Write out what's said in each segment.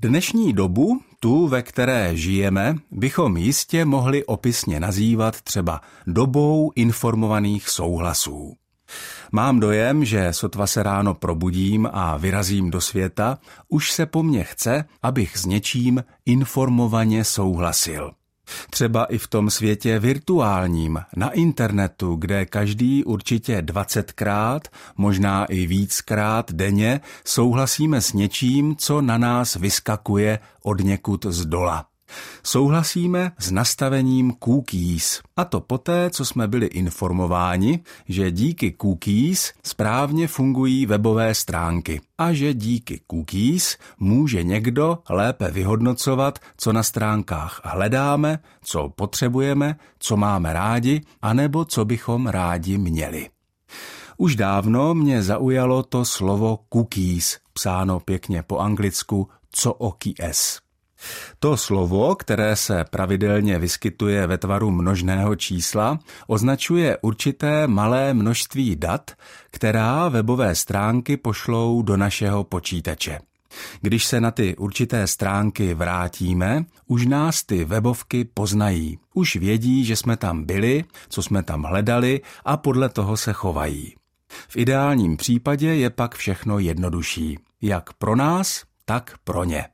Dnešní dobu, tu, ve které žijeme, bychom jistě mohli opisně nazývat třeba dobou informovaných souhlasů. Mám dojem, že sotva se ráno probudím a vyrazím do světa, už se po mně chce, abych s něčím informovaně souhlasil. Třeba i v tom světě virtuálním, na internetu, kde každý určitě 20krát, možná i víckrát denně souhlasíme s něčím, co na nás vyskakuje od někud z dola. Souhlasíme s nastavením cookies, a to poté, co jsme byli informováni, že díky cookies správně fungují webové stránky a že díky cookies může někdo lépe vyhodnocovat, co na stránkách hledáme, co potřebujeme, co máme rádi, anebo co bychom rádi měli. Už dávno mě zaujalo to slovo cookies, psáno pěkně po anglicku co okies. To slovo, které se pravidelně vyskytuje ve tvaru množného čísla, označuje určité malé množství dat, která webové stránky pošlou do našeho počítače. Když se na ty určité stránky vrátíme, už nás ty webovky poznají. Už vědí, že jsme tam byli, co jsme tam hledali a podle toho se chovají. V ideálním případě je pak všechno jednodušší, jak pro nás, tak pro ně.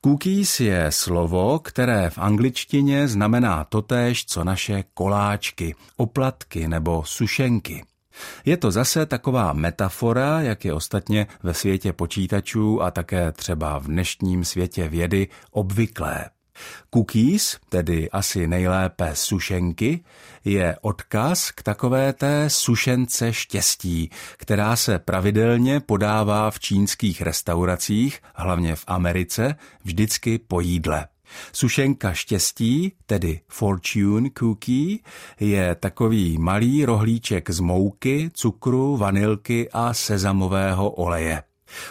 Cookies je slovo, které v angličtině znamená totéž, co naše koláčky, oplatky nebo sušenky. Je to zase taková metafora, jak je ostatně ve světě počítačů a také třeba v dnešním světě vědy obvyklé. Cookies, tedy asi nejlépe sušenky, je odkaz k takové té sušence štěstí, která se pravidelně podává v čínských restauracích, hlavně v Americe, vždycky po jídle. Sušenka štěstí, tedy fortune cookie, je takový malý rohlíček z mouky, cukru, vanilky a sezamového oleje.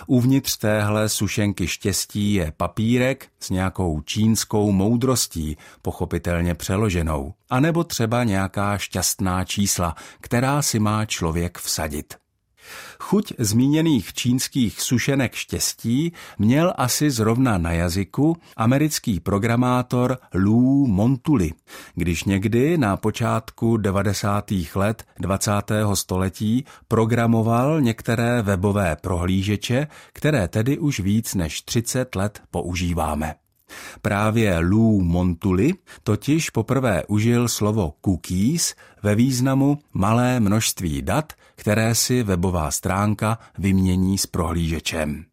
Uvnitř téhle sušenky štěstí je papírek s nějakou čínskou moudrostí, pochopitelně přeloženou, anebo třeba nějaká šťastná čísla, která si má člověk vsadit. Chuť zmíněných čínských sušenek štěstí měl asi zrovna na jazyku americký programátor Lou Montuli, když někdy na počátku 90. let 20. století programoval některé webové prohlížeče, které tedy už víc než 30 let používáme. Právě Lou Montuli totiž poprvé užil slovo cookies ve významu malé množství dat, které si webová stránka vymění s prohlížečem.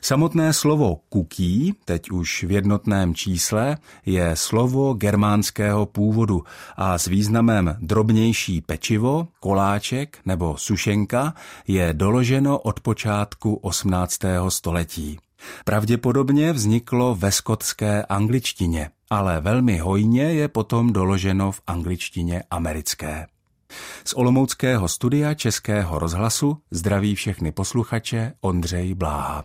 Samotné slovo cookie, teď už v jednotném čísle, je slovo germánského původu a s významem drobnější pečivo, koláček nebo sušenka je doloženo od počátku 18. století. Pravděpodobně vzniklo ve skotské angličtině, ale velmi hojně je potom doloženo v angličtině americké. Z Olomouckého studia Českého rozhlasu zdraví všechny posluchače Ondřej Bláha.